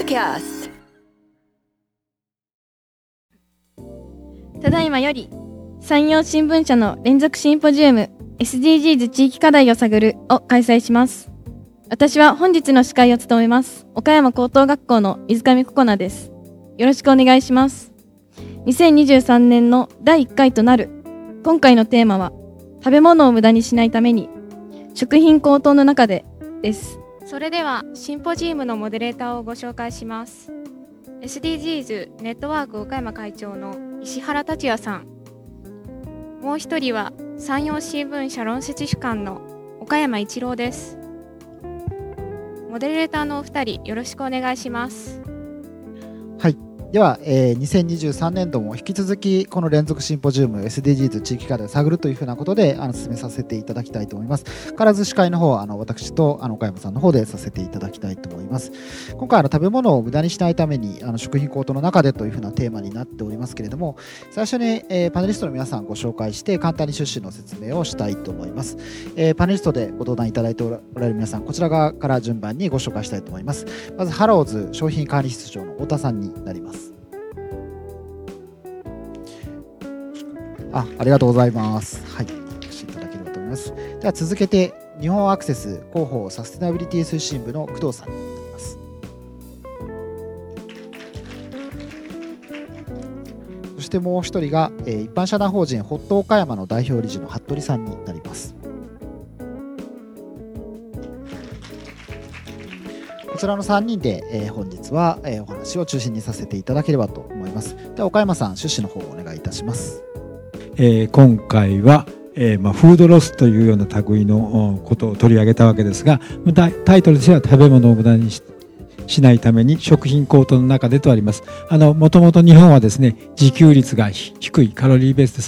ドキャスト。ただいまより山陽新聞社の連続シンポジウム SDGs 地域課題を探るを開催します。私は本日の司会を務めます岡山高等学校の水上ココナです。よろしくお願いします。2023年の第1回となる今回のテーマは食べ物を無駄にしないために食品高騰の中でです。それではシンポジウムのモデレーターをご紹介します。SDGs ネットワーク岡山会長の石原達也さん。もう一人は山陽新聞社論説主幹の岡山一郎です。モデレーターのお二人よろしくお願いします。はい。では、えー、2023年度も引き続きこの連続シンポジウム SDGs 地域課題を探るというふうなことであの進めさせていただきたいと思います。必ず司会の方はあの私とあの岡山さんの方でさせていただきたいと思います。今回あの食べ物を無駄にしないためにあの食品高騰の中でというふうなテーマになっておりますけれども最初に、えー、パネリストの皆さんご紹介して簡単に趣旨の説明をしたいと思います。えー、パネリストでご登壇いただいておられる皆さんこちら側から順番にご紹介したいと思います。まずハローズ商品管理室長の太田さんになります。あありがとうございます。はい、お越いただければと思います。では続けて、日本アクセス広報サステナビリティ推進部の工藤さんになります。そしてもう一人が、えー、一般社団法人ホット岡山の代表理事の服部さんになります。こちらの3人で、えー、本日は、えー、お話を中心にさせていただければと思います。では岡山さん、趣旨の方をお願いいたします。えー、今回は、えーま、フードロスというような類のことを取り上げたわけですがタイトルとしては食べ物を無駄にししないために食品高騰の中でとあります。あの、もともと日本はですね、自給率が低いカロリーベースで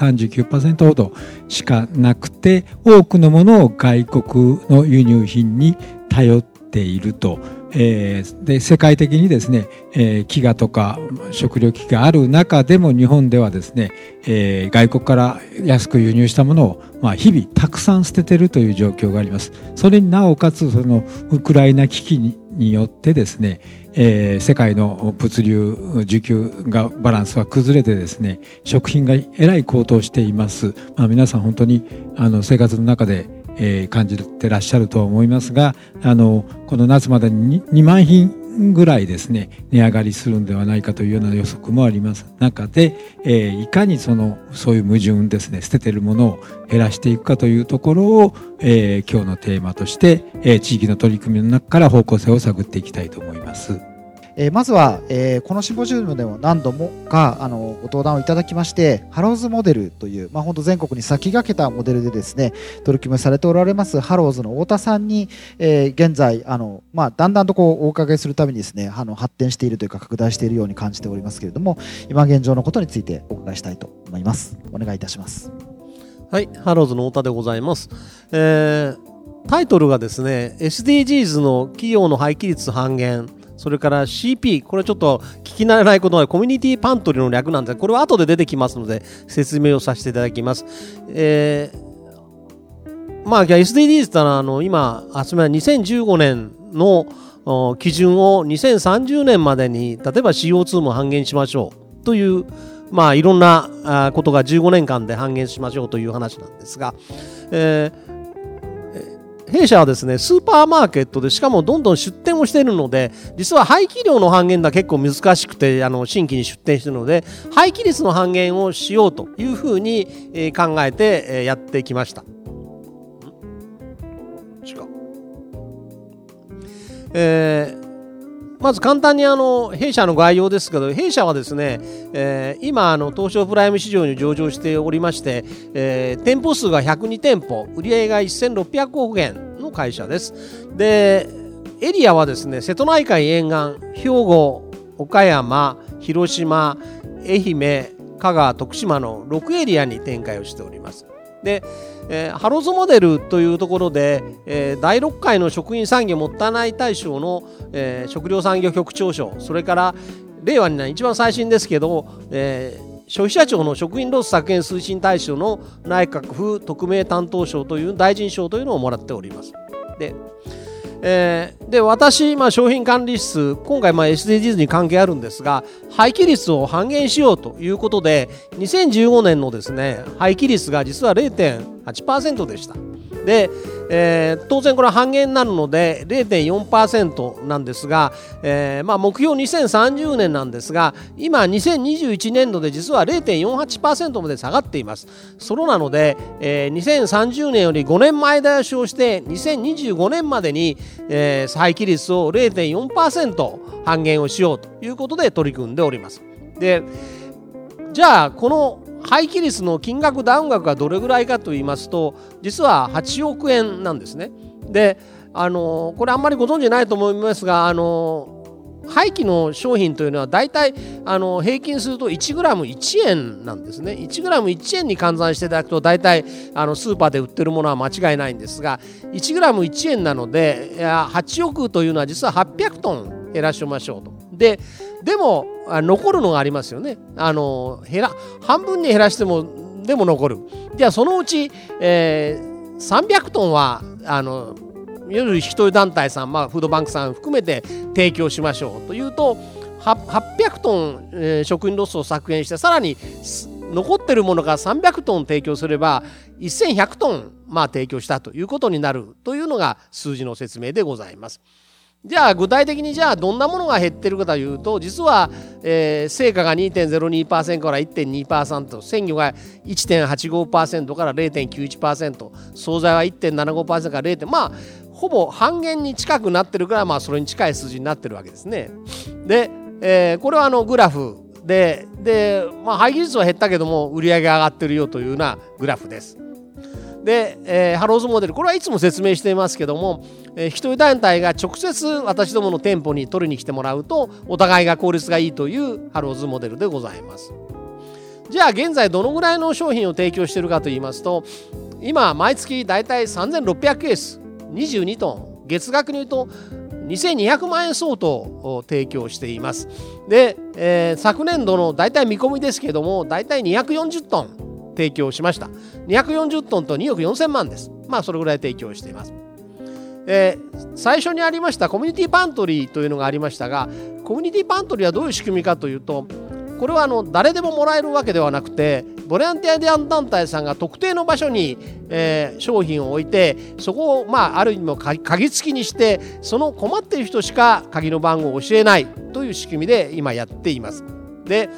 39%ほどしかなくて、多くのものを外国の輸入品に頼っていると。えー、で世界的にですね、えー、飢餓とか食糧危機がある中でも日本ではですね、えー、外国から安く輸入したものを、まあ、日々たくさん捨ててるという状況があります。それになおかつそのウクライナ危機によってですね、えー、世界の物流需給がバランスが崩れてですね食品がえらい高騰しています。まあ、皆さん本当にあの生活の中でえー、感じてらっしゃるとは思いますがあのこの夏までに 2, 万品ぐらいですね値上がりするんではないかというような予測もあります中で、えー、いかにそのそういう矛盾ですね捨ててるものを減らしていくかというところを、えー、今日のテーマとして、え、地域の取り組みの中から方向性を探っていきたいと思います。えー、まずは、えー、このシンポジウムでも何度もかあのご登壇をいただきましてハローズモデルという、まあ、本当全国に先駆けたモデルでですね取り組みされておられますハローズの太田さんに、えー、現在あの、まあ、だんだんとこうお伺いするためにですねあの発展しているというか拡大しているように感じておりますけれども今現状のことについてお伺いしたいと思います。お願いいたします。はいハローズの太田でございます、えー、タイトルがですね SDGs の企業の廃棄率半減。それから CP、これちょっと聞き慣れないことで、コミュニティパントリーの略なんですがこれは後で出てきますので、説明をさせていただきます。えー、まあ、SDGs ってのは、あの、今、集めは2015年の基準を2030年までに、例えば CO2 も半減しましょうという、まあ、いろんなことが15年間で半減しましょうという話なんですが、えー弊社はですね、スーパーマーケットで、しかもどんどん出店をしているので、実は廃棄量の半減が結構難しくて、あの新規に出店しているので、廃棄率の半減をしようというふうに、え考えて、えやってきました。えーまず簡単にあの弊社の概要ですけど、弊社はですね、えー、今あの、東証プライム市場に上場しておりまして、えー、店舗数が102店舗、売上が1600億円の会社です。で、エリアはですね、瀬戸内海沿岸、兵庫、岡山、広島、愛媛、香川、徳島の6エリアに展開をしております。で、えー、ハローズモデルというところで、えー、第6回の食品産業もったいない大賞の、えー、食料産業局長賞それから令和にな一番最新ですけど、えー、消費者庁の食品ロス削減推進大賞の内閣府特命担当賞という大臣賞というのをもらっております。でえー、で私、まあ、商品管理室今回まあ SDGs に関係あるんですが廃棄率を半減しようということで2015年のですね廃棄率が実は8%でした。で、えー、当然これは半減になるので0.4%なんですが、えーまあ、目標2030年なんですが今2021年度で実は0.48%まで下がっていますそれなので、えー、2030年より5年前倒しをして2025年までに、えー、廃棄率を0.4%半減をしようということで取り組んでおりますでじゃあこの廃棄率の金額ダウン額がどれぐらいかと言いますと実は8億円なんですね。であのこれあんまりご存じないと思いますがあの廃棄の商品というのは大体あの平均すると 1g1 円なんですね 1g1 円に換算していただくと大体あのスーパーで売ってるものは間違いないんですが 1g1 円なので8億というのは実は800トン減らしましょうと。ででも残るのがありますよね。あの減ら半分に減らしてもでも残る。じゃあそのうち、えー、300トンはあのいわゆる一人団体さん、まあ、フードバンクさん含めて提供しましょう。というと800トン、えー、食品ロスを削減してさらに残ってるものが300トン提供すれば1100トン、まあ、提供したということになる。というのが数字の説明でございます。じゃあ具体的にじゃあどんなものが減ってるかというと実は、えー、成果が2.02%から1.2%鮮魚が1.85%から0.91%惣菜は1.75%から 0. まあほぼ半減に近くなってるからまあそれに近い数字になってるわけですね。で、えー、これはあのグラフでで、まあ、廃棄率は減ったけども売り上げが上がってるよというようなグラフです。で、えー、ハローズモデルこれはいつも説明していますけども、えー、一人団体が直接私どもの店舗に取りに来てもらうとお互いが効率がいいというハローズモデルでございます。じゃあ現在どのぐらいの商品を提供しているかと言いますと今毎月だいたい3600ケース22トン月額に言うと2200万円相当を提供しています。で、えー、昨年度の大体見込みですけども大体240トン提供しました。240トンと2億4000万です。まあそれぐらい提供しています。えー、最初にありましたコミュニティパントリーというのがありましたがコミュニティパントリーはどういう仕組みかというとこれはあの誰でももらえるわけではなくてボランティア団体さんが特定の場所に、えー、商品を置いてそこを、まあ、ある意味鍵付きにしてその困っている人しか鍵の番号を教えないという仕組みで今やっています。で、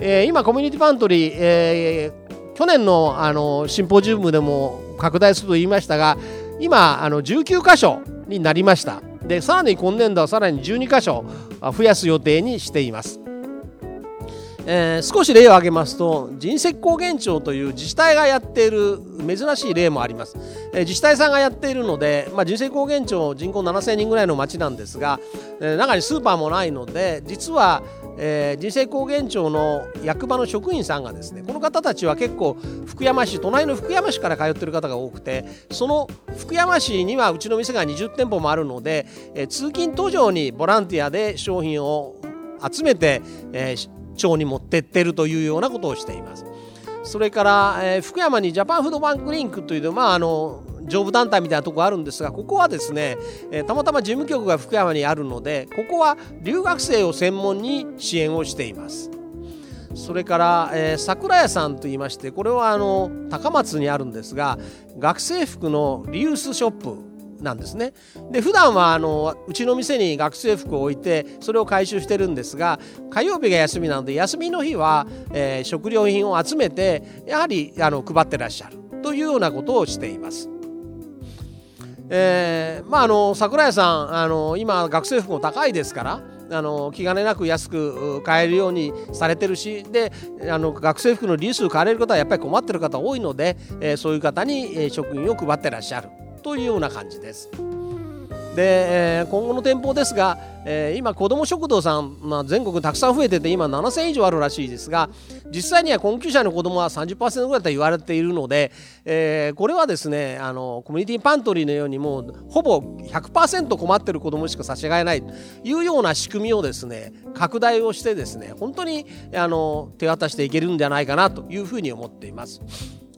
えー、今コミュニティパントリー、えー去年のあのシンポジウムでも拡大すると言いましたが今あの19箇所になりましたでさらに今年度はさらに12箇所増やす予定にしています。えー、少し例を挙げますと人石高原町という自治体がやっている珍しい例もあります、えー、自治体さんがやっているので、まあ、人石高原町人口7000人ぐらいの町なんですが、えー、中にスーパーもないので実はえー、人生高原町の役場の職員さんがですねこの方たちは結構福山市隣の福山市から通ってる方が多くてその福山市にはうちの店が20店舗もあるので、えー、通勤途上にボランティアで商品を集めて、えー、町に持ってってるというようなことをしています。それから、えー、福山にジャパンフードバンクリンクという、まあ、あの上部団体みたいなとこあるんですがここはですね、えー、たまたま事務局が福山にあるのでここは留学生を専門に支援をしています。それから、えー、桜屋さんといいましてこれはあの高松にあるんですが学生服のリユースショップなんですね。で普段はあのうちの店に学生服を置いてそれを回収してるんですが火曜日が休みなので休みの日は、えー、食料品を集めてやはりあの配ってらっしゃる。というようなことをしています。えー、まああの桜屋さんあの今学生服も高いですからあの気兼ねなく安く買えるようにされてるしであの学生服のリース買われる方はやっぱり困ってる方多いので、えー、そういう方に、えー、食品を配ってらっしゃる。というような感じです。で、えー、今後の店舗ですが、えー、今子ども食堂さん、まあ、全国たくさん増えてて今7000以上あるらしいですが実際には困窮者の子どもは30%ぐらいと言われているので、えー、これはですねあのコミュニティパントリーのようにもうほぼ100%困ってる子どもしか差し上えないというような仕組みをですね拡大をしてですね本当にあの手渡していけるんじゃないかなというふうに思っています。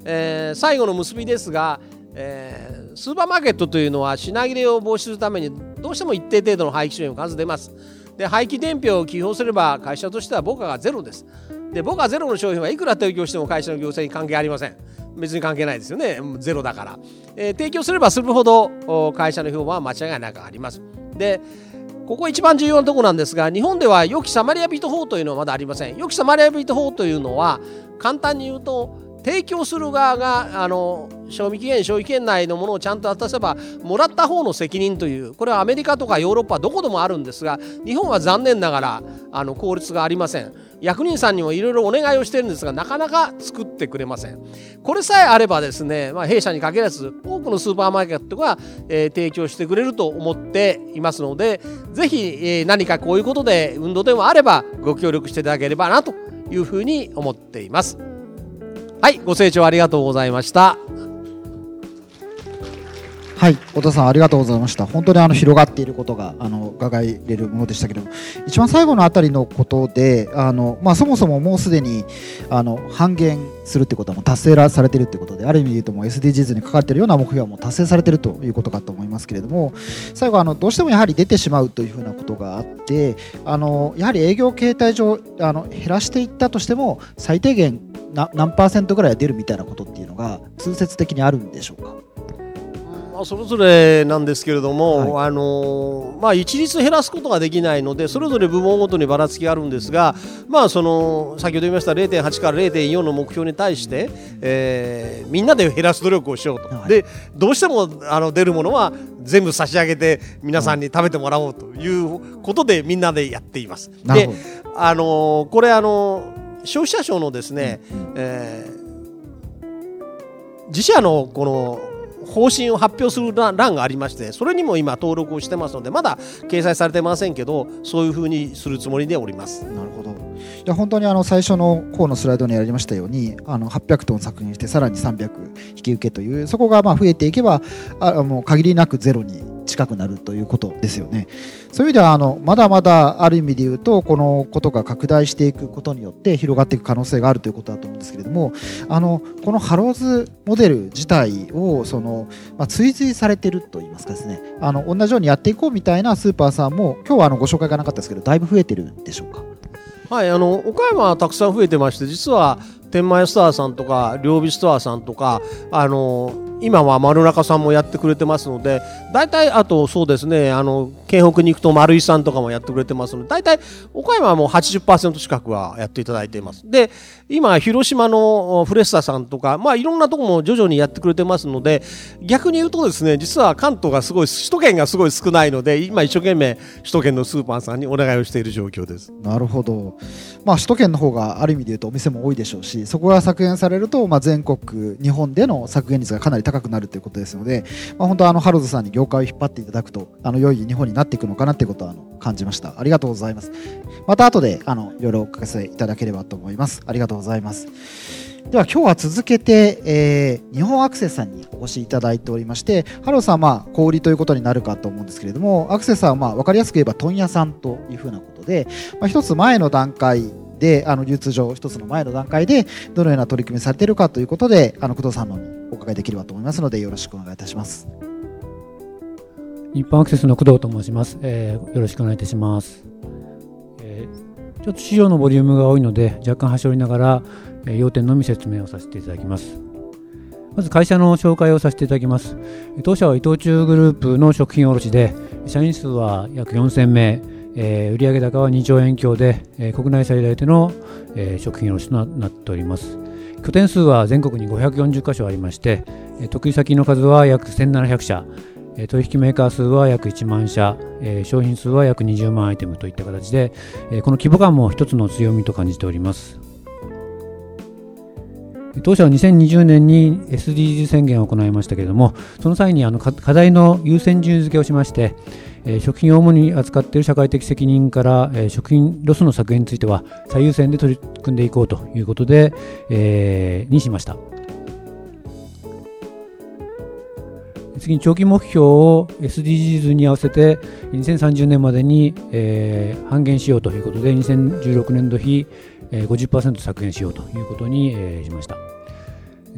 え、最後の結びですがえー、スーパーマーケットというのは品切れを防止するためにどうしても一定程度の廃棄商品が数出ます。で廃棄伝票を記表すれば会社としては母価がゼロです。で母価ゼロの商品はいくら提供しても会社の行政に関係ありません。別に関係ないですよね。ゼロだから、えー、提供すればするほど会社の評判は間違いなくあります。でここ一番重要なところなんですが日本では良きサマリア人法というのはまだありません。良きサマリア人法というのは簡単に言うと提供する側があの賞味期限消費権内のものをちゃんと渡せばもらった方の責任というこれはアメリカとかヨーロッパどこでもあるんですが日本は残念ながらあの効率がありません。役人さんにもいろいろお願いをしてるんですがなかなか作ってくれません。これさえあればですね、まあ、弊社に限らず多くのスーパーマーケットが、えー、提供してくれると思っていますのでぜひ、えー、何かこういうことで運動でもあればご協力していただければなというふうに思っています。はいご清聴ありがとうございました。はい、小田さんありがとうございました。本当にあの広がっていることがあの伺えれるものでしたけども、一番最後のあたりのことで、あのまあそもそももうすでにあの半減するってことはもう達成されてるってことで、ある意味で言うともう SDGs にかかっているような目標はもう達成されてるということかと思いますけれども、最後あのどうしてもやはり出てしまうというふうなことがあって、あのやはり営業形態上あの減らしていったとしても最低限何パーセントぐらいは出るみたいなことっていうのが通説的にあるんでしょうか？まあ、それぞれなんですけれども、はい、あのまあ、一律減らすことができないのでそれぞれ部門ごとにばらつきがあるんですが、まあ、その先ほど言いました0.8から0.4の目標に対して、えー、みんなで減らす努力をしようと、はい、でどうしてもあの出るものは全部差し上げて皆さんに食べてもらおうということでみんなでやっています。であのこれあの消費者庁のですね、うん、えー、自社のこの方針を発表する欄がありましてそれにも今登録をしてますのでまだ掲載されてませんけどそういうふうにするつもりでおります。なるほど。いや本当にあの最初の方のスライドにありましたようにあの800トン削減してさらに300引き受けというそこがまあ増えていけばあもう限りなくゼロに近くなるということですよね。そういう意味ではあのまだまだある意味で言うとこのことが拡大していくことによって広がっていく可能性があるということだと思うんですけれどもあのこのハローズモデル自体をその、まあ、追随されてるといいますかですねあの同じようにやっていこうみたいなスーパーさんも今日はあのご紹介がなかったですけどだいぶ増えてるんでしょうか？はい、あの岡山はたくさん増えてまして実は天満屋ストアさんとか両備ストアさんとかあの今は丸中さんもやってくれてますので大体あとそうですねあの県北に行くと丸井さんとかもやってくれてますので大体岡山はもう80%近くはやっていただいています。で今広島のフレッサさんとかまあいろんなとこも徐々にやってくれてますので逆に言うとですね実は関東がすごい首都圏がすごい少ないので今一生懸命首都圏のスーパーさんにお願いをしている状況です。なるほど。まあ首都圏の方がある意味で言うとお店も多いでしょうしそこが削減されるとまあ全国日本での削減率がかなり高くなるということですので、まあ、本当あのハローズさんに業界を引っ張っていただくとあの良い日本になっていくのかなということはあの感じました。ありがとうございます。また後であのいろいろお聞かせいただければと思います。ありがとうございます。では今日は続けて、えー、日本アクセスさんにお越しいただいておりましてハローズさんはまあ小売りということになるかと思うんですけれどもアクセスさんはまあ分かりやすく言えば問屋さんというふうなことで、まあ、一つ前の段階であの流通上一つの前の段階でどのような取り組みされているかということであの工藤さんのお伺いできればと思いますのでよろしくお願いいたします。日本アクセスの工藤と申します。えー、よろしくお願いいたします。えー、ちょっと資料のボリュームが多いので若干端折りながら、え、要点のみ説明をさせていただきます。まず会社の紹介をさせていただきます。当社は伊藤忠グループの食品卸で、社員数は約4000名、えー、売上高は2兆円強で、え、国内最大手の、え、食品卸となっております。拠点数は全国に540カ所ありまして、得意先の数は約1700社、取引メーカー数は約1万社、商品数は約20万アイテムといった形で、この規模感も一つの強みと感じております。当社は2020年に SDGs 宣言を行いましたけれども、その際にあの課題の優先順位付けをしまして、え、食品を主に扱っている社会的責任から、え、食品ロスの削減については最優先で取り組んでいこうということで、えー、にしました。次に長期目標を SDGs に合わせて2030年までに、えー、半減しようということで2016年度比、え、50%削減しようということに、え、しました。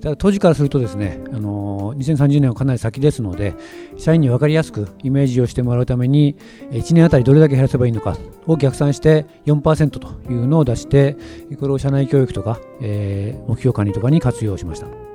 ただ当時からするとですね、あのー2030年はかなり先ですので社員に分かりやすくイメージをしてもらうために1年あたりどれだけ減らせばいいのかを逆算して4%というのを出してこれを社内教育とか、えー、目標管理とかに活用しました。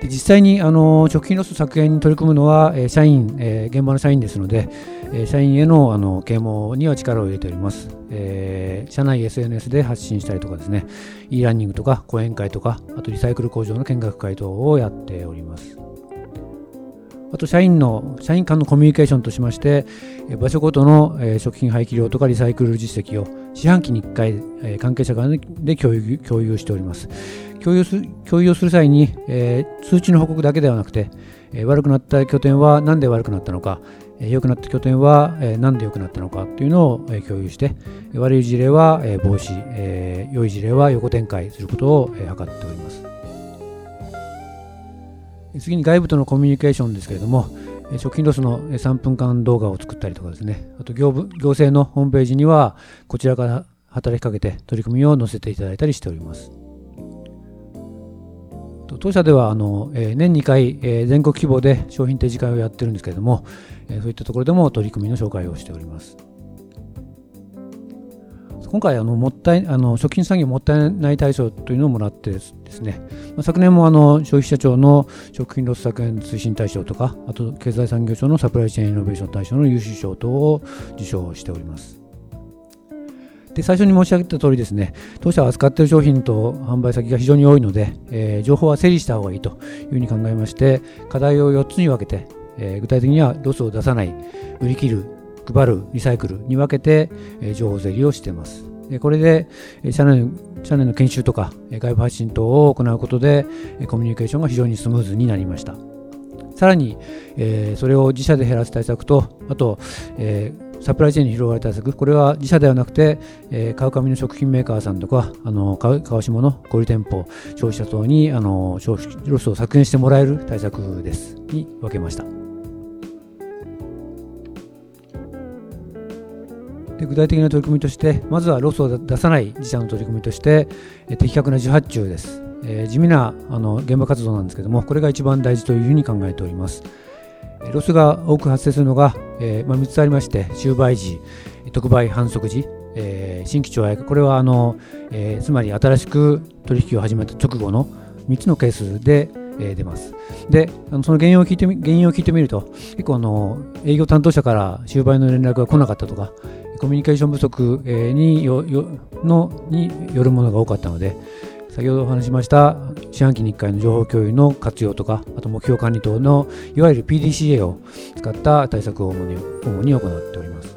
で実際にあの食品ロス削減に取り組むのは、え、社員、え、現場の社員ですので、え、社員へのあの啓蒙には力を入れております、えー、社内 SNS で発信したりとかですね e ランニングとか講演会とかあとリサイクル工場の見学会等をやっております。あと社員の社員間のコミュニケーションとしまして場所ごとの食品廃棄量とかリサイクル実績を四半期に1回え関係者間で共有共有しております。共有す共有する際に、えー、数値の報告だけではなくて、えー、悪くなった拠点は何で悪くなったのか、え、良くなった拠点は、え、何で良くなったのかというのを、え、共有して悪い事例は、え、防止、え、良い事例は横展開することを、え、図っております。次に外部とのコミュニケーションですけれども食品ロスの3分間動画を作ったりとかですねあと業務行政のホームページにはこちらから働きかけて取り組みを載せていただいたりしております当社ではあの、年2回、全国規模で商品展示会をやってるんですけれども、そういったところでも取り組みの紹介をしております。今回あのもったいあの食品産業もったいない対象というのをもらってですね、ま昨年もあの消費者庁の食品ロス削減推進大賞とかあと経済産業省のサプライチェーンイノベーション大賞の優秀賞等を受賞しております。で最初に申し上げた通りですね、当社は扱っている商品と販売先が非常に多いので、えー、情報は整理した方がいいというふうに考えまして、課題を4つに分けて、えー、具体的にはロスを出さない、売り切る、配る、リサイクルに分けて、え、情報整理をしています。これで、社内社内の研修とか外部発信等を行うことで、コミュニケーションが非常にスムーズになりました。さらに、え、それを自社で減らす対策と、あと、えサプライチェーンに広がる対策、これは自社ではなくて、えー、川上の食品メーカーさんとか、あの川下の小売店舗、消費者等にあの消費ロスを削減してもらえる対策です。に分けました。で具体的な取り組みとして、まずはロスを出さない自社の取り組みとして、的確な受発注です。えー、地味なあの現場活動なんですけども、これが一番大事というふうに考えております。ロスが多く発生するのが、えーまあ、3つありまして、終売時、特売販促時、えー、新規徴合、これはあの、え、つまり新しく取引を始めた直後の3つのケースで、出ます。で、あのその原因を聞いて原因を聞いてみると、結構あの営業担当者から終売の連絡が来なかったとか、コミュニケーション不足によよのによるものが多かったので、先ほどお話しました四半期に1回の情報共有の活用とか、あと目標管理等のいわゆる PDCA を使った対策を主に主に行っております。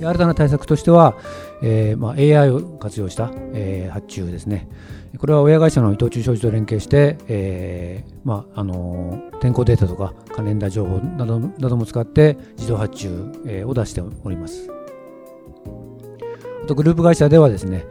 新たな対策としては、えーまあ、AI を活用した、えー、発注ですね。これは親会社の伊藤忠商事と連携して、えーまああのー、天候データとかカレンダー情報などなども使って自動発注、えー、を出しております。あとグループ会社ではですね、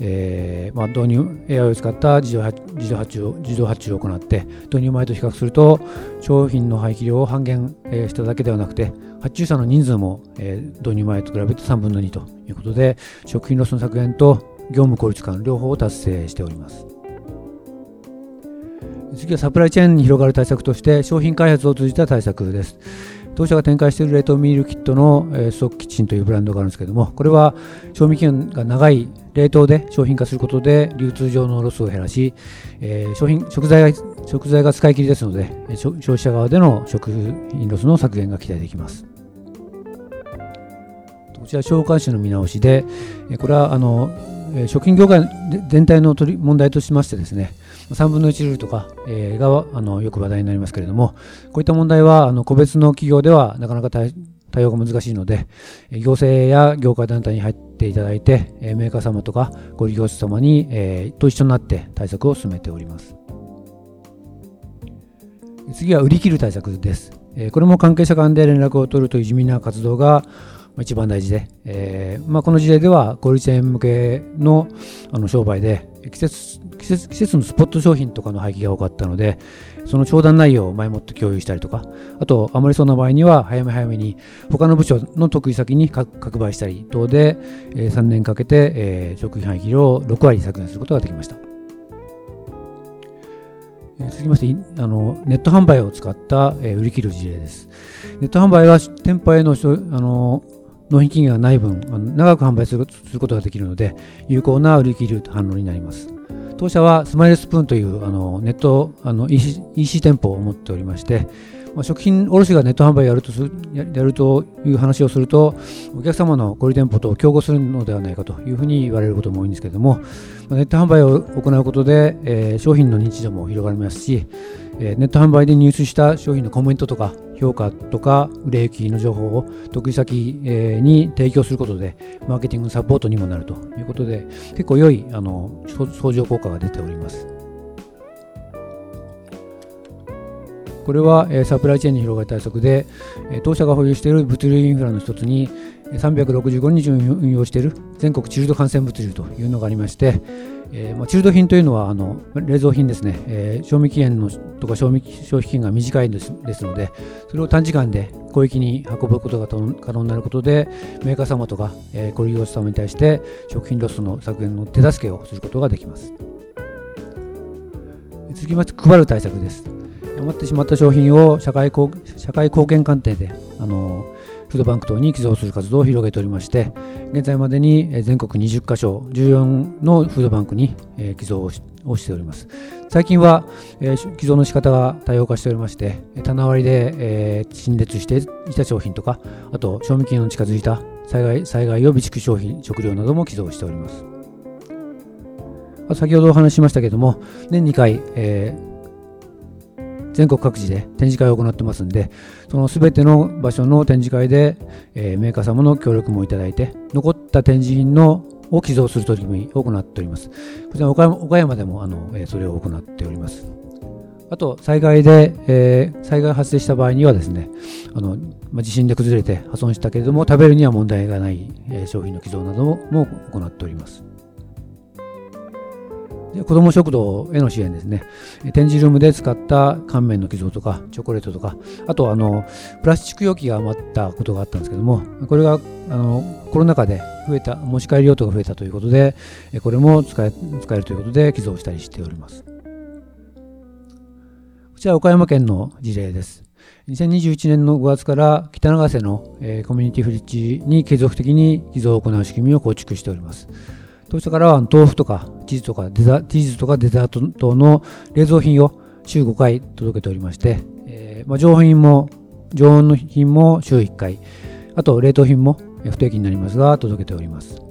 えーまあ、導入 AI を使った自動発自動発注自動発注を行って導入前と比較すると商品の廃棄量を半減、えー、しただけではなくて発注者の人数も、えー、導入前と比べて3分の2ということで食品ロスの削減と業務効率化両方を達成しております次はサプライチェーンに広がる対策として商品開発を通じた対策です当社が展開している冷凍ミールキットの、ストックキッチンというブランドがあるんですけども、これは賞味期限が長い冷凍で商品化することで流通上のロスを減らし、えー、商品食材が食材が使い切りですので、消費者側での食品ロスの削減が期待できます。こちら、消化種の見直しで、これはあの食品業界全体の取り問題としましてですね、3分の1ルールとか、え、があのよく話題になりますけれども、こういった問題はあの個別の企業ではなかなか対対応が難しいので、行政や業界団体に入っていただいて、メーカー様とかご利用者様に、えー、と一緒になって対策を進めております。次は売り切る対策です。これも関係者間で連絡を取るという地味な活動が一番大事で、えーまあ、この事例では小売チェーン向けのあの商売で季節季節季節のスポット商品とかの廃棄が多かったのでその商談内容を前もって共有したりとかあとあまりそうな場合には早め早めに他の部署の得意先に拡売したり等で、えー、3年かけて、えー、食品廃棄量を6割削減することができました。続きましてあのネット販売を使った、えー売り切る事例です。ネット販売は店舗へのあの納品期限がない分長く販売することができるので有効な売り切る反応になります。当社はスマイルスプーンというあのネットあの EC, EC 店舗を持っておりまして、ま、食品卸がネット販売をやるとするやるという話をするとお客様の小売店舗と競合するのではないかというふうに言われることも多いんですけれども、ネット販売を行うことで、えー商品の認知度も広がりますし、えネット販売で入手した商品のコメントとか評価とか売れ行きの情報を得意先、えーに提供することでマーケティングサポートにもなるということで結構良いあの相乗効果が出ております。これは、サプライチェーンに広がる対策で、当社が保有している物流インフラの一つに365日運用している全国チルド感染物流というのがありまして、えーまあ、チルド品というのはあの冷蔵品ですね、えー賞味期限のとか賞味消費期限が短いですですのでそれを短時間で広域に運ぶことが可能になることでメーカー様とか、えーご利用者様に対して食品ロスの削減の手助けをすることができます。続きまして配る対策です。余ってしまった商品を社会貢社会貢献鑑定であのフードバンク等に寄贈する活動を広げておりまして現在までに全国20カ所14のフードバンクに寄贈をしております。最近は、寄贈の仕方が多様化しておりまして棚割りで、陳列していた商品とかあと賞味期限の近づいた災害災害予備蓄商品食料なども寄贈しております。先ほどお話ししましたけども年2回、えー全国各地で展示会を行ってますんで、そのすべての場所の展示会で、えーメーカー様の協力もいただいて、残った展示品のを寄贈する取り組みを行っております。こちら岡山岡山でもあの、えーそれを行っております。あと、災害で、えー災害発生した場合にはですね、あのまあ、地震で崩れて破損したけれども、食べるには問題がない、えー商品の寄贈なども行っております。で子ども食堂への支援ですね。展示ルームで使った乾麺の寄贈とか、チョコレートとか、あとあの、プラスチック容器が余ったことがあったんですけども、これがあのコロナ禍で増えた、持ち帰り用途が増えたということで、これも使え使えるということで寄贈したりしております。こちら岡山県の事例です。2021年の5月から北長瀬の、えコミュニティフリッジに継続的に寄贈を行う仕組みを構築しております。当社からは豆腐とかチーズとかデザチーズとかデザート等の冷蔵品を週5回届けておりまして、えーまあ、常品も常温の品も週1回あと冷凍品も不定期になりますが届けております。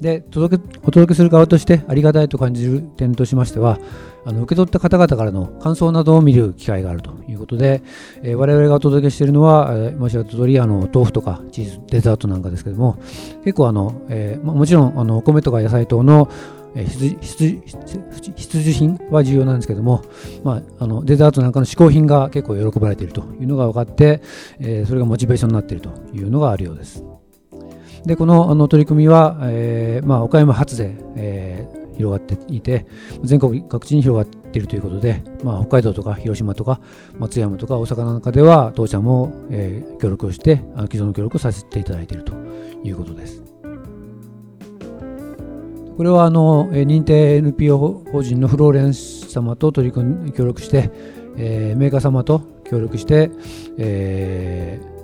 で届けお届けする側としてありがたいと感じる点としましてはあの受け取った方々からの感想などを見る機会があるということで、えー我々がお届けしているのは、えー申し上げた通りあの豆腐とかチーズデザートなんかですけども結構あの、えーもちろんあのお米とか野菜等の必需必需必需品は重要なんですけども、まあ、あのデザートなんかの嗜好品が結構喜ばれているというのが分かって、えーそれがモチベーションになっているというのがあるようです。でこのあの取り組みは、えーまあ、岡山発で、えー広がっていて全国各地に広がっているということで、まあ、北海道とか広島とか松山とか大阪なんかでは当社も、えー協力をしてあ既存の協力をさせていただいているということです。これはあの認定 NPO 法人のフローレンス様と取り組み協力して、えーメーカー様と協力して、えー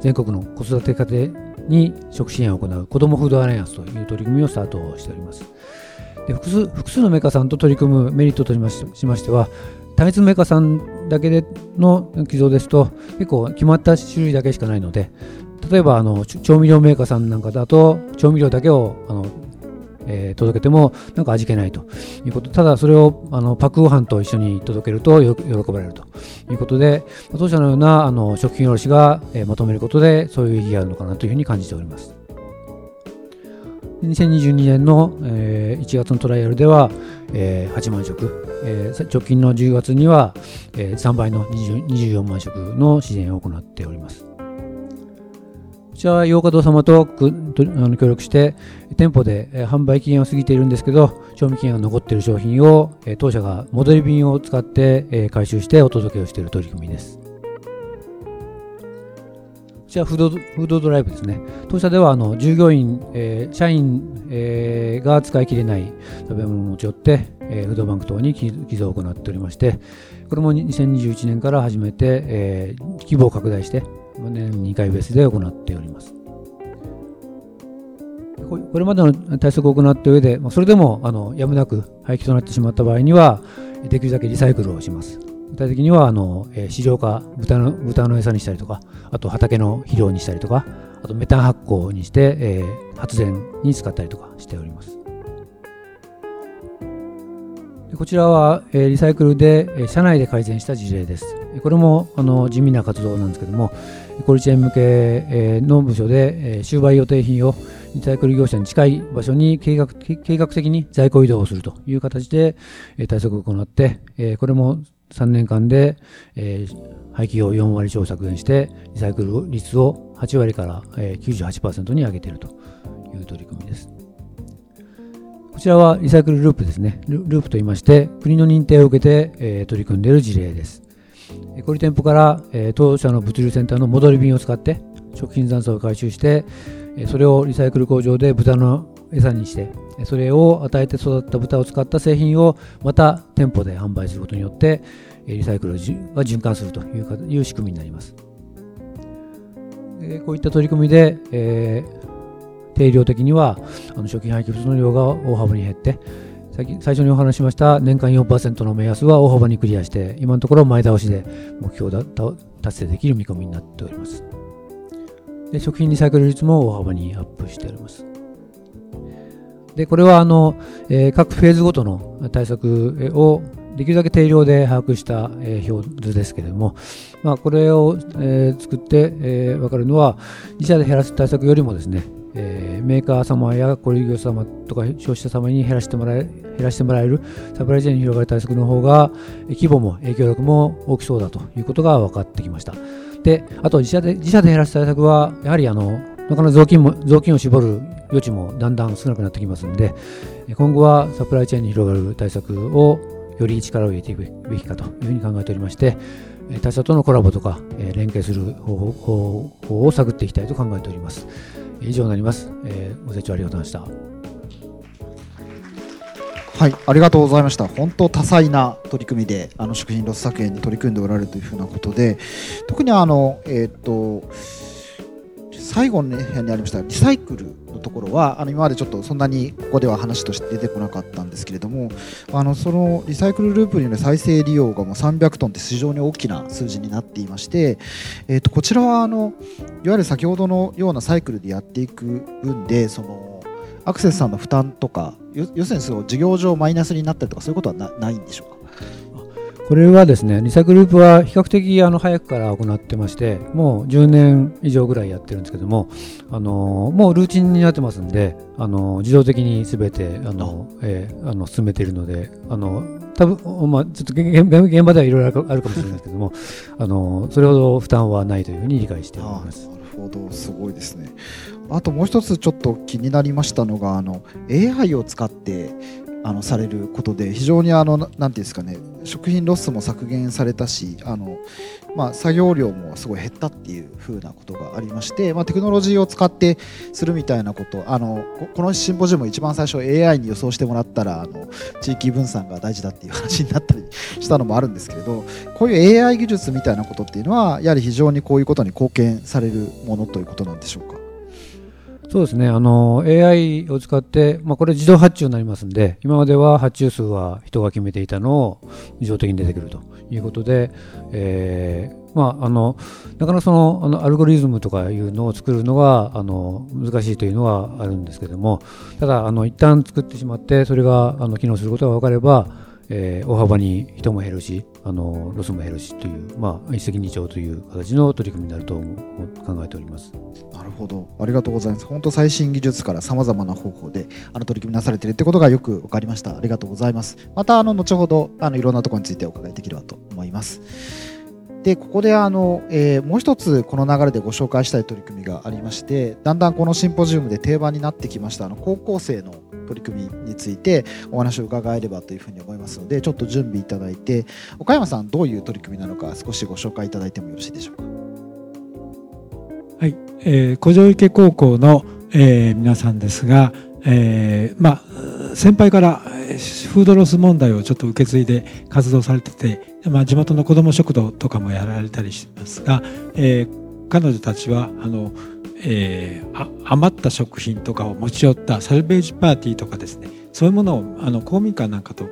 全国の子育て家庭に食支援を行う子どもフードアライアンスという取り組みをスタートしております。で複数複数のメーカーさんと取り組むメリットとしまししましては単一メーカーさんだけでの寄贈ですと結構決まった種類だけしかないので例えばあの調味料メーカーさんなんかだと調味料だけをあの、えー届けてもなんか味気ないと。いうこと。ただそれをあのパックご飯と一緒に届けると喜ばれると。いうことで当社のようなあの食品卸が、えーまとめることでそういう意義があるのかなというふうに感じております。2022年の、えー1月のトライアルでは、えー8万食、えー直近の10月には、えー3倍の24万食の支援を行っております。こちらは洋華堂様とあの協力して店舗で、販売期限を過ぎているんですけど賞味期限が残っている商品を、当社が戻り便を使って、回収してお届けをしている取り組みですこ。ちらフードフードドライブですね。当社ではあの従業員、え社員、えが使い切れない食べ物を持ち寄って、えフードバンク等に寄贈を行っておりまして、これも2021年から始めて、え規模を拡大して、年2回ベースで行っております。これまでの対策を行った上で、それでもあのやむなく廃棄となってしまった場合には、できるだけリサイクルをします。具体的にはあの、えー飼料化豚の、豚の餌にしたりとか、あと畑の肥料にしたりとか、あとメタン発酵にして、えー発電に使ったりとかしております。こちらは、えーリサイクルで、えー社内で改善した事例です。これもあの地味な活動なんですけども、コリチェン向け、えーの部署で、収売予定品をリサイクル業者に近い場所に計画計画的に在庫移動をするという形で、対策を行って、これも3年間で、えー廃棄を4割超削減して、リサイクル率を8割から、えー98%に上げているという取り組みです。こちらはリサイクルループですね。ルループと言いまして、国の認定を受けて、えー取り組んでいる事例です。えー小売店舗から、え当社の物流センターの戻り瓶を使って、食品残渣を回収して、えそれをリサイクル工場で豚の餌にして、それを与えて育った豚を使った製品をまた店舗で販売することによって、えリサイクルが循環するというかいう仕組みになります。こういった取り組みで、えー定量的にはあの食品廃棄物の量が大幅に減って、さっき最初にお話しました年間4%の目安は大幅にクリアして、今のところ前倒しで目標だ達成できる見込みになっております。で食品リサイクル率も大幅にアップしております。でこれはあの、えー各フェーズごとの対策をできるだけ定量で把握した、えー表図ですけれども、まあ、これを、えー作って、えー分かるのは自社で減らす対策よりもですね、えーメーカー様や小売業様とか消費者様に減らしてもらえ減らしてもらえるサプライチェーンに広がる対策の方が規模も影響力も大きそうだということが分かってきました。で、あと自社で自社で減らす対策はやはりあのなかなか雑巾も雑巾を絞る余地もだんだん少なくなってきますので、今後はサプライチェーンに広がる対策をより力を入れていくべきかというふうに考えておりまして、他社とのコラボとか、連携する方法を探っていきたいと考えております。以上になります。えーご清聴ありがとうございました。はい、ありがとうございました。本当多彩な取り組みで、あの食品ロス削減に取り組んでおられるというふうなことで、特にあの、えっ、と、最後の、ね、辺にありましたリサイクルのところはあの今までちょっとそんなにここでは話として出てこなかったんですけれどもあのそのリサイクルループによる再生利用がもう300トンって非常に大きな数字になっていまして、えー、とこちらはあのいわゆる先ほどのようなサイクルでやっていく分でそのアクセスさんの負担とか要するにその事業上マイナスになったりとかそういうことはないんでしょうか？これはですね、リサイクループは比較的あの早くから行ってまして、もう10年以上ぐらいやってるんですけども、あのもうルーチンになってますんで、あの自動的にすべてあの、えーあの進めているので、あの多分まあちょっと現現現場ではいろいろあるかもしれないですけども、あのそれほど負担はないというふうに理解しております。なるほどすごいですねあともう一つちょっと気になりましたのがあの AI を使ってあのされることで非常にあのなていうんですかね食品ロスも削減されたしあの、まあ、作業量もすごい減ったっていう風なことがありまして、まあ、テクノロジーを使ってするみたいなことあのここのシンポジウム一番最初 AI に予想してもらったらあの地域分散が大事だっていう話になったりしたのもあるんですけれどこういう AI 技術みたいなことっていうのはやはり非常にこういうことに貢献されるものということなんでしょうか？そうですね、あの AI を使って、まあ、これ自動発注になりますんで、今までは発注数は人が決めていたのを自動的に出てくるということで、えーまあ、あのなかなかそのあのアルゴリズムとかいうのを作るのがあの難しいというのはあるんですけども、ただ、あの一旦作ってしまって、それがあの機能することが分かれば、えー大幅に人も減るし、あのロスも減るしという、まあ、一石二鳥という形の取り組みになると思う考えております。なるほど、ありがとうございます。本当最新技術からさまざまな方法であの取り組みなされているということがよく分かりました。ありがとうございます。またあの後ほどあのいろんなところについてお伺いできればと思います。でここであの、えーもう一つこの流れでご紹介したい取り組みがありましてだんだんこのシンポジウムで定番になってきましたあの高校生の取り組みについてお話を伺えればというふうに思いますのでちょっと準備いただいて岡山さんどういう取り組みなのか少しご紹介いただいてもよろしいでしょうか？はい、えー、古城池高校の、えー、皆さんですが、えー、まあ先輩からフードロス問題をちょっと受け継いで活動されてて、まあ、地元の子ども食堂とかもやられたりしますが、えー、彼女たちはあの、えー、余った食品とかを持ち寄ったサルベージパーティーとかですね。そういうものをあの公民館なんかと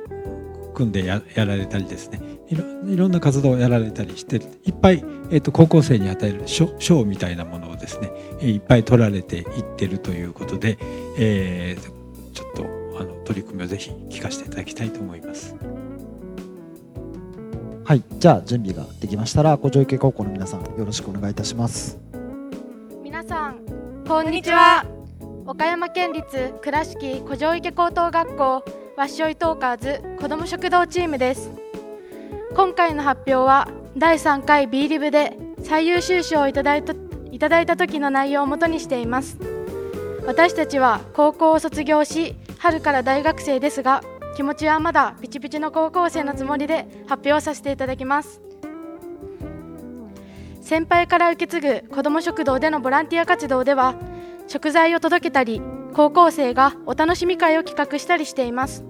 組んでやられたりですね。いろいろんな活動をやられたりしていっぱい、えーと、高校生に与える賞みたいなものをですねいっぱい取られていってるということで、えー、ちょっとあの取り組みをぜひ聞かせていただきたいと思います。はい。じゃあ準備ができましたら古城池高校の皆さんよろしくお願いいたします。皆さんこんにちは。岡山県立倉敷古城池高等学校わっしょいトーカーズ子ども食堂チームです。今回の発表は第3回 B リブで最優秀賞をいただいたいただいた時の内容をもとにしています。私たちは高校を卒業し春から大学生ですが気持ちはまだピチピチの高校生のつもりで発表させていただきます先輩から受け継ぐ子ども食堂でのボランティア活動では食材を届けたり高校生がお楽しみ会を企画したりしています。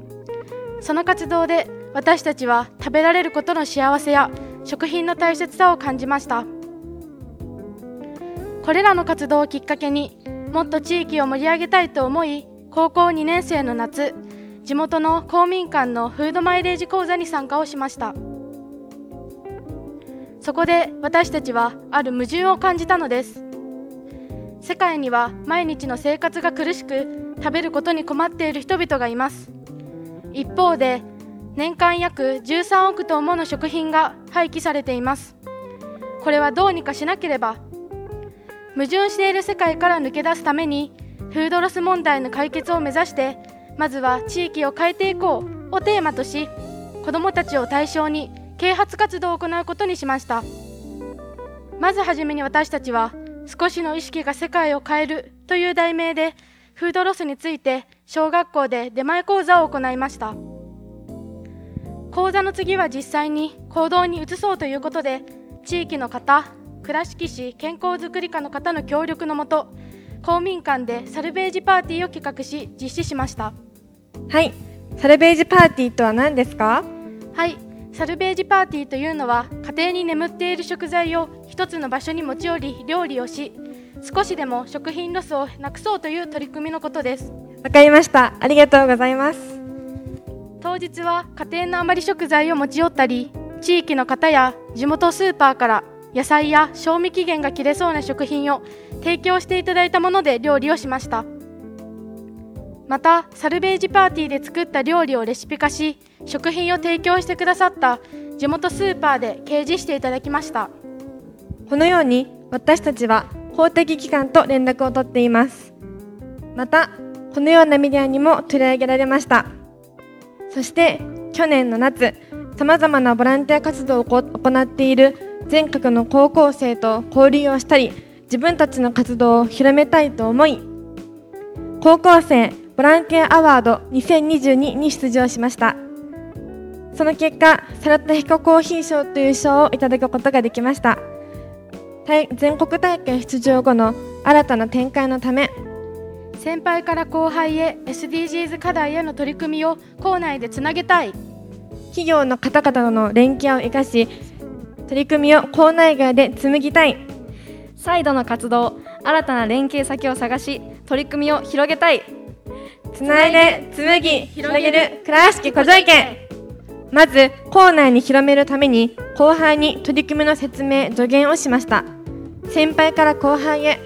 その活動で私たちは食べられることの幸せや食品の大切さを感じました。これらの活動をきっかけにもっと地域を盛り上げたいと思い高校2年生の夏地元の公民館のフードマイレージ講座に参加をしました。そこで私たちはある矛盾を感じたのです。世界には毎日の生活が苦しく食べることに困っている人々がいます。一方で年間約13億トンもの食品が廃棄されています。これはどうにかしなければ矛盾している世界から抜け出すためにフードロス問題の解決を目指してまずは地域を変えていこうをテーマとし子どもたちを対象に啓発活動を行うことにしました。まずはじめに私たちは少しの意識が世界を変えるという題名でフードロスについて小学校で出前講座を行いました。講座の次は実際に行動に移そうということで地域の方倉敷市健康づくり課の方の協力のもと公民館でサルベージパーティーを企画し実施しました。はい。サルベージパーティーとは何ですか？はいサルベージパーティーというのは家庭に眠っている食材を一つの場所に持ち寄り料理をし少しでも食品ロスをなくそうという取り組みのことです。わかりました。ありがとうございます。当日は家庭の余り食材を持ち寄ったり地域の方や地元スーパーから野菜や賞味期限が切れそうな食品を提供していただいたもので料理をしましたまたサルベージパーティーで作った料理をレシピ化し食品を提供してくださった地元スーパーで掲示していただきました。このように私たちは公的機関と連絡を取っています。またこのようなメディアにも取り上げられました。そして去年の夏さまざまなボランティア活動を行っている全国の高校生と交流をしたり自分たちの活動を広めたいと思い高校生ボランティアアワード2022に出場しました。その結果サラタヒココーヒー賞という賞をいただくことができました。全国大会出場後の新たな展開のため先輩から後輩へ SDGs 課題への取り組みを校内でつなげたい。企業の方々の連携を生かし取り組みを校内外で紡ぎたい。再度の活動新たな連携先を探し取り組みを広げたいつないで紡ぎ広げる倉敷古城池まず校内に広めるために後輩に取り組みの説明助言をしました。先輩から後輩へ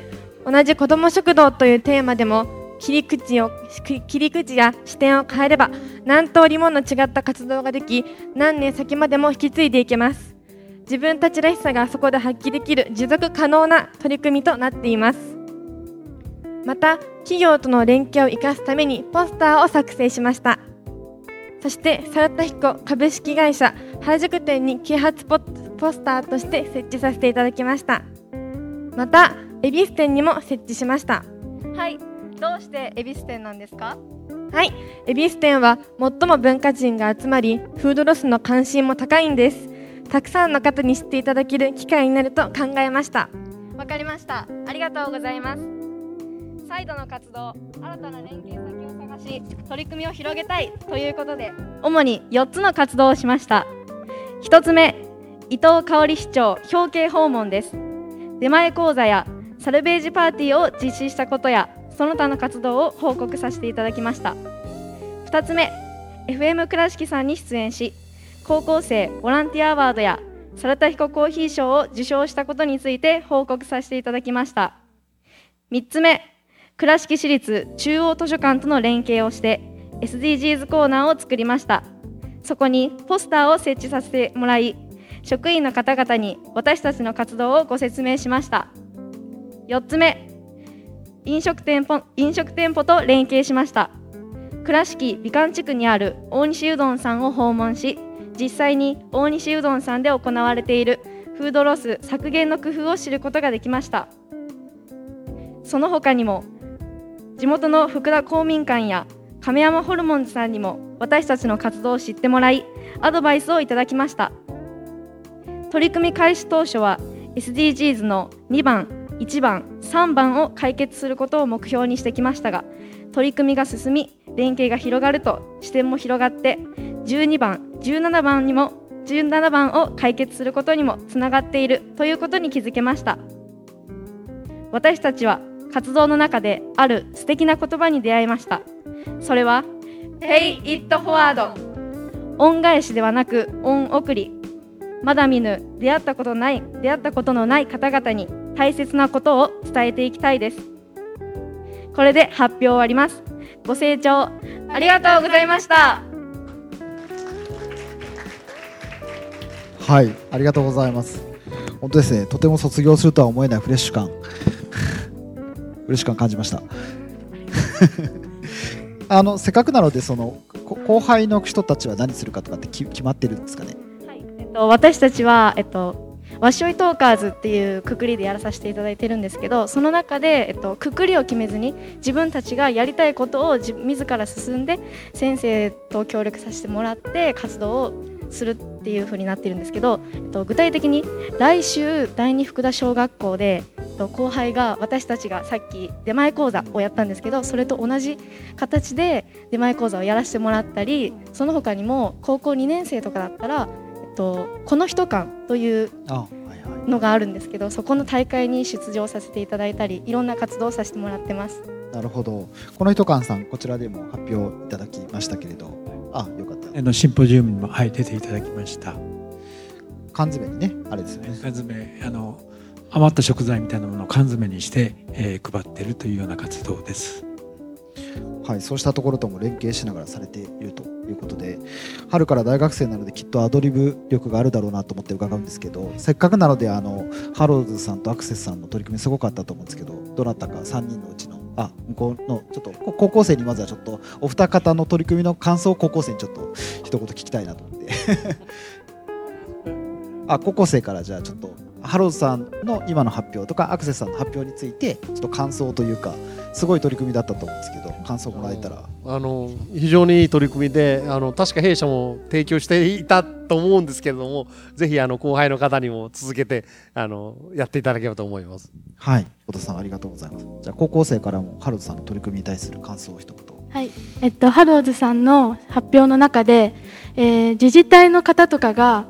同じ子ども食堂というテーマでも切り口を切り口や視点を変えれば何通りもの違った活動ができ何年先までも引き継いでいけます。自分たちらしさがそこで発揮できる持続可能な取り組みとなっています。また企業との連携を生かすためにポスターを作成しました。そしてサラタヒコ株式会社原宿店に啓発ポスターとして設置させていただきました。また恵比寿店にも設置しました。はい。どうして恵比寿店なんですか？はい。恵比寿店は最も文化人が集まりフードロスの関心も高いんです。たくさんの方に知っていただける機会になると考えました。わかりました。ありがとうございます再度の活動新たな連携先を探し取り組みを広げたいということで主に4つの活動をしました。1つ目伊藤香織市長表敬訪問です。出前講座やサルベージパーティーを実施したことやその他の活動を報告させていただきました。2つ目 FM 倉敷さんに出演し高校生ボランティアアワードやサラタヒココーヒー賞を受賞したことについて報告させていただきました。3つ目倉敷市立中央図書館との連携をして SDGs コーナーを作りました。そこにポスターを設置させてもらい職員の方々に私たちの活動をご説明しました。4つ目飲食店舗飲食店舗と連携しました。倉敷美観地区にある大西うどんさんを訪問し実際に大西うどんさんで行われているフードロス削減の工夫を知ることができました。その他にも地元の福田公民館や亀山ホルモンズさんにも私たちの活動を知ってもらいアドバイスをいただきました。取り組み開始当初は SDGs の2番1番3番を解決することを目標にしてきましたが取り組みが進み連携が広がると視点も広がって12番17番にも17番を解決することにもつながっているということに気づけました。私たちは活動の中である素敵な言葉に出会いました。それは Pay it forward. 恩返しではなく恩送り。まだ見ぬ出会ったことない出会ったことのない方々に大切なことを伝えていきたいです。これで発表終わります。ご清聴ありがとうございました。はい、ありがとうございます。本当ですね、とても卒業するとは思えないフレッシュ感、フレッシュ感じました。あのせっかくなのでその後輩の人たちは何するかとかって決まってるんですかね？えっと、私たちは、えっと、わしょいトーカーズっていうくくりでやらさせていただいてるんですけどその中で、えっと、くくりを決めずに自分たちがやりたいことを自自ら進んで先生と協力させてもらって活動をするっていう風になってるんですけど、えっと、具体的に来週第二福田小学校で、えっと、後輩が私たちがさっき出前講座をやったんですけどそれと同じ形で出前講座をやらせてもらったりその他にも高校2年生とかだったら、えっと、この人館というのがあるんですけどそこの大会に出場させていただいたりいろんな活動をさせてもらってます。なるほど。この人館さんこちらでも発表いただきましたけれど、あよかった。あのシンポジウムにも、はい、出ていただきました。缶詰にねあれですよね。缶詰あの余った食材みたいなものを缶詰にして、えー配っているというような活動です。はい、そうしたところとも連携しながらされているということで春から大学生なのできっとアドリブ力があるだろうなと思って伺うんですけどせっかくなのであのハローズさんとアクセスさんの取り組みすごかったと思うんですけどどなたか3人のうちのあ向こうのちょっと高校生にまずはちょっとお二方の取り組みの感想を高校生にちょっと一言聞きたいなと思って。あ高校生からじゃあちょっとハローズさんの今の発表とかアクセスさんの発表についてちょっと感想というかすごい取り組みだったと思うんですけど感想もらえたらあの非常にいい取り組みであの確か弊社も提供していたと思うんですけれどもぜひあの後輩の方にも続けてあのやっていただければと思います。はい、小田さんありがとうございます。じゃあ高校生からもハローズさんの取り組みに対する感想を一言。はい、えっと、ハローズさんの発表の中で、えー自治体の方とかが、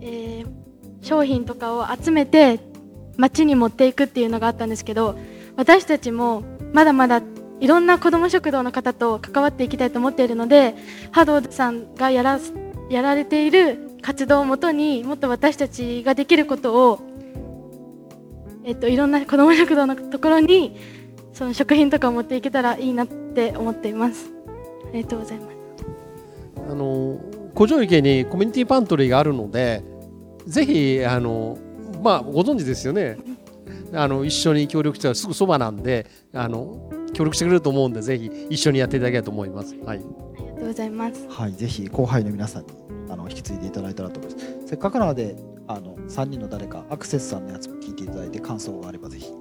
えー商品とかを集めて町に持っていくっていうのがあったんですけど私たちもまだまだいろんな子ども食堂の方と関わっていきたいと思っているのでハローズさんがやらやられている活動をもとにもっと私たちができることを、えっと、いろんな子ども食堂のところにその食品とかを持っていけたらいいなって思っています。ありがとうございます。あの古城池にコミュニティパントリーがあるのでぜひあのまあご存知ですよねあの一緒に協力したらすぐそばなんであの協力してくれると思うんでぜひ一緒にやっていただければと思います。はいありがとうございます。はい、ぜひ後輩の皆さんにあの引き継いでいただいたらと思います。せっかくなのであの3人の誰かアクセスさんのやつも聞いていただいて感想があればぜひ。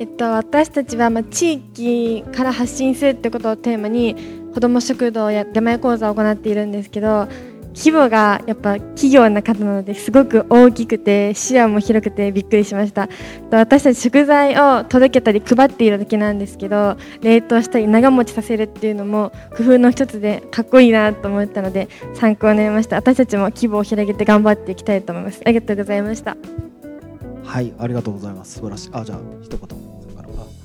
えっと、私たちは、まあ、地域から発信するってことをテーマに子ども食堂や出前講座を行っているんですけど昨規模がやっぱ企業の方なのですごく大きくて視野も広くてびっくりしました。私たち食材を届けたり配っているだけなんですけど冷凍したり長持ちさせるっていうのも工夫の一つでかっこいいなと思ったので参考になりました。私たちも規模を広げて頑張っていきたいと思います。ありがとうございました。はいありがとうございます。素晴らしい。あじゃあ一言。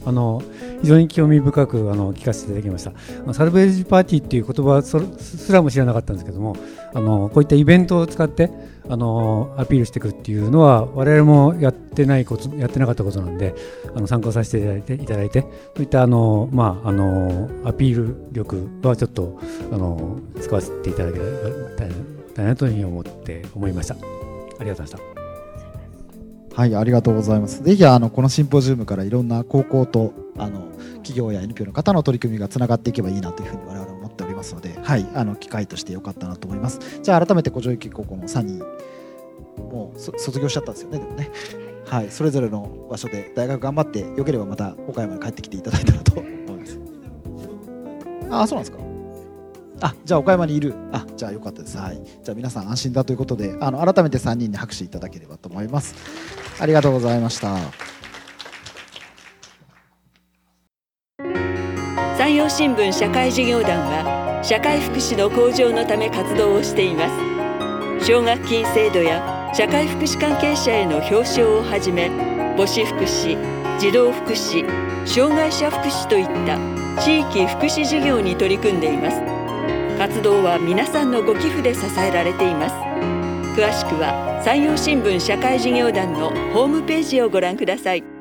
あの非常に興味深くあの聞かせていただきました。サルベージパーティーっていう言葉すらも知らなかったんですけどもあのこういったイベントを使ってあのアピールしていくっていうのは我々もやってないことやってなかったことなんであの参考させていただいていただいてそういったあの、まあ、あのアピール力はちょっとあの使わせていただけたらなというふうに思って思いましたありがとうございましたはい、ありがとうございます。ぜひあのこのシンポジウムからいろんな高校とあの企業や NPO の方の取り組みがつながっていけばいいなというふうに我々はますので、はい、あの機会としてよかったなと思います。じゃあ改めて古城駅高校の3人もう卒業しちゃったんですよね、でもね。はい、それぞれの場所で大学頑張ってよければまた岡山に帰ってきていただいたらと思います。あ、そうなんですか。あじゃあ岡山にいるあじゃあよかったですはいじゃあ皆さん安心だということであの改めて3人に拍手いただければと思いますありがとうございました山陽新聞社会事業団は社会福祉の向上のため活動をしています。奨学金制度や社会福祉関係者への表彰をはじめ母子福祉児童福祉障害者福祉といった地域福祉事業に取り組んでいます。活動は皆さんのご寄付で支えられています。詳しくは山陽新聞社会事業団のホームページをご覧ください。